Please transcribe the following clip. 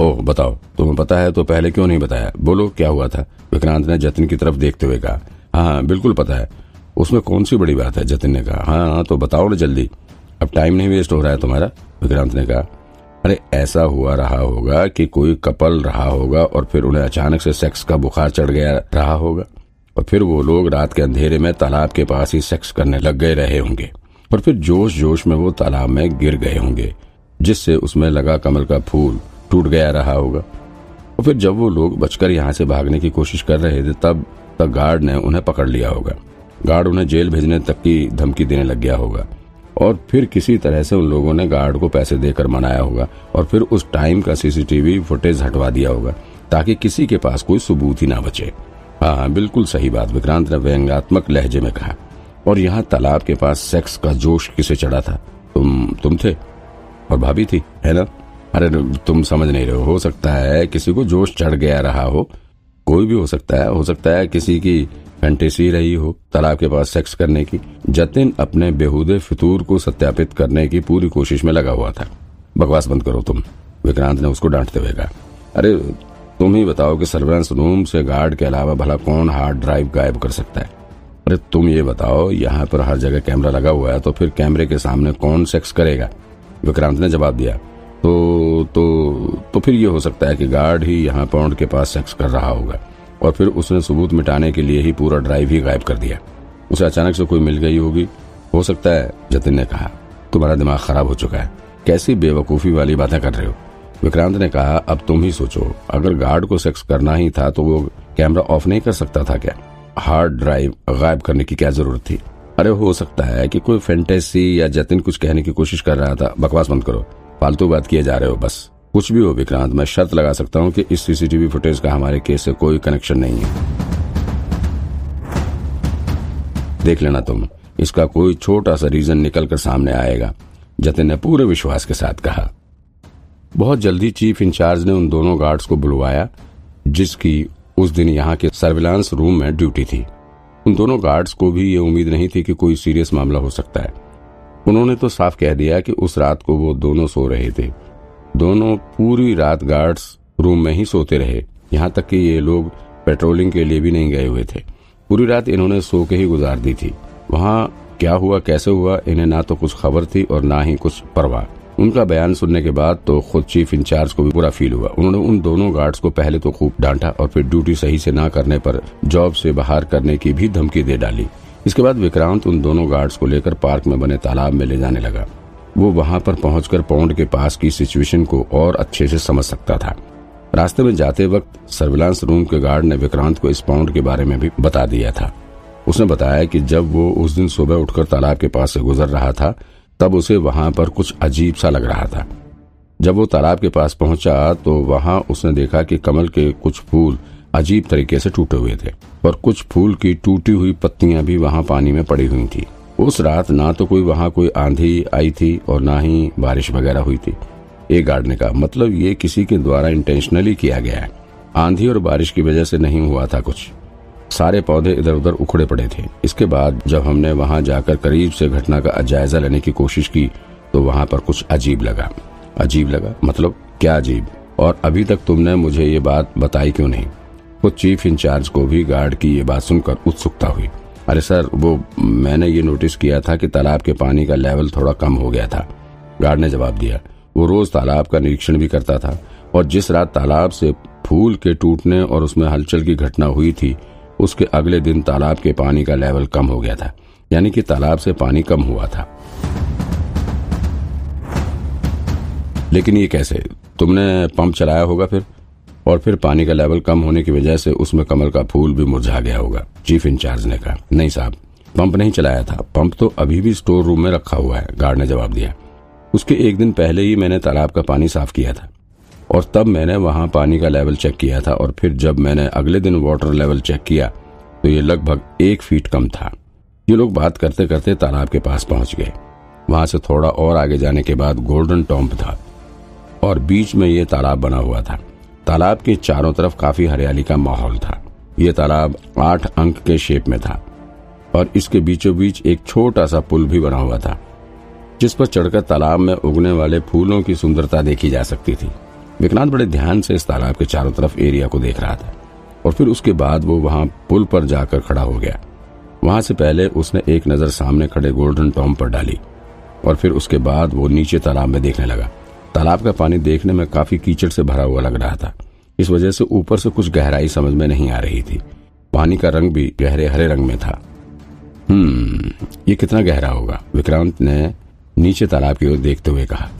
ओह, बताओ, तुम्हें पता है तो पहले क्यों नहीं बताया? बोलो, क्या हुआ था? विक्रांत ने जतिन की तरफ़ देखते हुए कहा हाँ हाँ बिल्कुल पता है। उसमें कौन सी बड़ी बात है? जतिन ने कहा हाँ हाँ तो बताओ ना जल्दी। अब टाइम नहीं वेस्ट हो रहा है तुम्हारा? विक्रांत ने कहा, अरे, ऐसा हुआ रहा होगा कि कोई कपल रहा होगा और फिर उन्हें अचानक से सेक्स का बुखार चढ़ गया रहा होगा। और फिर वो लोग रात के अंधेरे में तालाब के पास ही सेक्स करने लग गए रहे होंगे। और फिर जोश जोश में वो तालाब में गिर गए होंगे, जिससे उसमें लगा कमल का फूल। टूट गया रहा होगा। और फिर जब वो लोग बचकर यहाँ से भागने की कोशिश कर रहे थे, तब तक गार्ड ने उन्हें पकड़ लिया होगा। गार्ड उन्हें जेल भेजने तक की धमकी देने लग गया होगा। और फिर किसी तरह से उन लोगों ने गार्ड को पैसे देकर मनाया होगा और फिर उस टाइम का सीसीटीवी फुटेज हटवा दिया होगा, ताकि किसी के पास कोई सबूत ही ना बचे। हाँ हाँ बिल्कुल सही बात, विक्रांत ने व्यंगात्मक लहजे में कहा। और यहाँ तालाब के पास सेक्स का जोश किसे चढ़ा था? तुम तुम थे? और भाभी थी, है ना? अरे तुम समझ नहीं रहे हो। हो सकता है किसी को जोश चढ़ गया रहा हो। कोई भी हो सकता है। हो सकता है किसी की फैंटेसी रही हो, तालाब के पास सेक्स करने की। जतिन अपने बेहुदे फितूर को सत्यापित करने की पूरी कोशिश में लगा हुआ था। बकवास बंद करो तुम। विक्रांत ने उसको डांटते हुए कहा, अरे, तुम ही बताओ कि सर्वेलेंस रूम से गार्ड के अलावा भला कौन हार्ड ड्राइव गायब कर सकता है? अरे, तुम ये बताओ, यहाँ पर हर जगह कैमरा लगा हुआ है तो फिर कैमरे के सामने कौन सेक्स करेगा? विक्रांत ने जवाब दिया तो तो तो फिर ये हो सकता है कि गार्ड ही यहाँ पौंड के पास सेक्स कर रहा होगा और फिर उसने सबूत मिटाने के लिए ही पूरा ड्राइव ही गायब कर दिया। उसे अचानक से कोई मिल गई होगी। हो सकता है, जतिन ने कहा, तुम्हारा दिमाग खराब हो चुका है। कैसी बेवकूफ़ी वाली बातें कर रहे हो? विक्रांत ने कहा, अब तुम ही सोचो, अगर गार्ड को सेक्स करना ही था तो वो कैमरा ऑफ़ नहीं कर सकता था क्या? हार्ड ड्राइव गायब करने की क्या ज़रूरत थी? अरे हो सकता है कि कोई फैंटेसी या जतिन कुछ कहने की कोशिश कर रहा था। बकवास बंद करो। फालतू बात किए जा रहे हो, बस। कुछ भी हो, विक्रांत, मैं शर्त लगा सकता हूँ कि इस सीसीटीवी फुटेज का हमारे केस से कोई कनेक्शन नहीं है। देख लेना तुम, इसका कोई छोटा सा रीजन निकल कर सामने आएगा, जतिन ने पूरे विश्वास के साथ कहा। बहुत जल्दी चीफ इंचार्ज ने उन दोनों गार्ड्स को बुलवाया, जिसकी उस दिन यहाँ के सर्विलांस रूम में ड्यूटी थी। उन दोनों गार्ड्स को भी ये उम्मीद नहीं थी कि कोई सीरियस मामला हो सकता है। उन्होंने तो साफ़ कह दिया कि उस रात को वो दोनों सो रहे थे। दोनों पूरी रात गार्ड्स रूम में ही सोते रहे। यहाँ तक कि ये लोग पेट्रोलिंग के लिए भी नहीं गए हुए थे। पूरी रात इन्होंने सो के ही गुजार दी थी। वहाँ क्या हुआ, कैसे हुआ, इन्हें ना तो कुछ खबर थी और ना ही कुछ परवाह। उनका बयान सुनने के बाद तो खुद चीफ इंचार्ज को भी बुरा फील हुआ। उन्होंने उन दोनों गार्ड्स को पहले तो खूब डांटा और फिर ड्यूटी सही से ना करने पर जॉब से बाहर करने की भी धमकी दे डाली। इसके बाद विक्रांत उन दोनों गार्ड्स को लेकर पार्क में बने तालाब में ले जाने लगा। वो वहाँ पर पहुंचकर पौंड के पास की सिचुएशन को और अच्छे से समझ सकता था। रास्ते में जाते वक्त सर्विलांस रूम के गार्ड ने विक्रांत को इस पौंड के बारे में भी बता दिया था। उसने बताया कि जब वो उस दिन सुबह उठकर तालाब के पास से गुजर रहा था, तब उसे वहाँ पर कुछ अजीब सा लग रहा था। जब वो तालाब के पास पहुँचा तो वहाँ उसने देखा कि कमल के कुछ फूल अजीब तरीके से टूटे हुए थे और कुछ फूल की टूटी हुई पत्तियाँ भी वहाँ पानी में पड़ी हुई थी। उस रात ना तो कोई वहाँ कोई आंधी आई थी और ना ही बारिश वगैरह हुई थी। एक गार्ड ने कहा मतलब ये किसी के द्वारा इंटेंशनली किया गया है। आंधी और बारिश की वजह से नहीं हुआ था कुछ। सारे पौधे इधर उधर उखड़े पड़े थे। इसके बाद जब हमने वहाँ जाकर करीब से घटना का जायजा लेने की कोशिश की तो वहाँ पर कुछ अजीब लगा। अजीब लगा? मतलब क्या अजीब? और अभी तक तुमने मुझे ये बात बताई क्यों नहीं? खुद चीफ इंचार्ज को भी गार्ड की ये बात सुनकर उत्सुकता हुई। अरे सर, वो मैंने ये नोटिस किया था कि तालाब के पानी का लेवल थोड़ा कम हो गया था। गार्ड ने जवाब दिया। वो रोज तालाब का निरीक्षण भी करता था और जिस रात तालाब से फूल के टूटने और उसमें हलचल की घटना हुई थी, उसके अगले दिन तालाब के पानी का लेवल कम हो गया था, यानी कि तालाब से पानी कम हुआ था। लेकिन ये कैसे? तुमने पंप चलाया होगा फिर? और फिर पानी का लेवल कम होने की वजह से उसमें कमल का फूल भी मुरझा गया होगा, चीफ इंचार्ज ने कहा। नहीं साहब, पंप नहीं चलाया था। पंप तो अभी भी स्टोर रूम में रखा हुआ है, गार्ड ने जवाब दिया। उसके एक दिन पहले ही मैंने तालाब का पानी साफ़ किया था और तब मैंने वहाँ पानी का लेवल चेक किया था और फिर जब मैंने अगले दिन वाटर लेवल चेक किया तो ये लगभग एक फीट कम था। ये लोग बात करते करते तालाब के पास पहुँच गए। वहाँ से थोड़ा और आगे जाने के बाद गोल्डन टॉम्प था और बीच में ये तालाब बना हुआ था। तालाब के चारों तरफ़ काफ़ी हरियाली का माहौल था। ये तालाब आठ अंक के शेप में था और इसके बीचों बीच एक छोटा सा पुल भी बना हुआ था, जिस पर चढ़कर तालाब में उगने वाले फूलों की सुंदरता देखी जा सकती थी। विक्रांत बड़े ध्यान से इस तालाब के चारों तरफ़ एरिया को देख रहा था और फिर उसके बाद वो वहाँ पुल पर जाकर खड़ा हो गया। वहाँ से पहले उसने एक नज़र सामने खड़े गोल्डन टॉम पर डाली और फिर उसके बाद वो नीचे तालाब में देखने लगा। तालाब का पानी देखने में काफ़ी कीचड़ से भरा हुआ लग रहा था। इस वजह से ऊपर से कुछ गहराई समझ में नहीं आ रही थी। पानी का रंग भी गहरे हरे रंग में था। हम्म ये कितना गहरा होगा? विक्रांत ने नीचे तालाब की ओर देखते हुए कहा।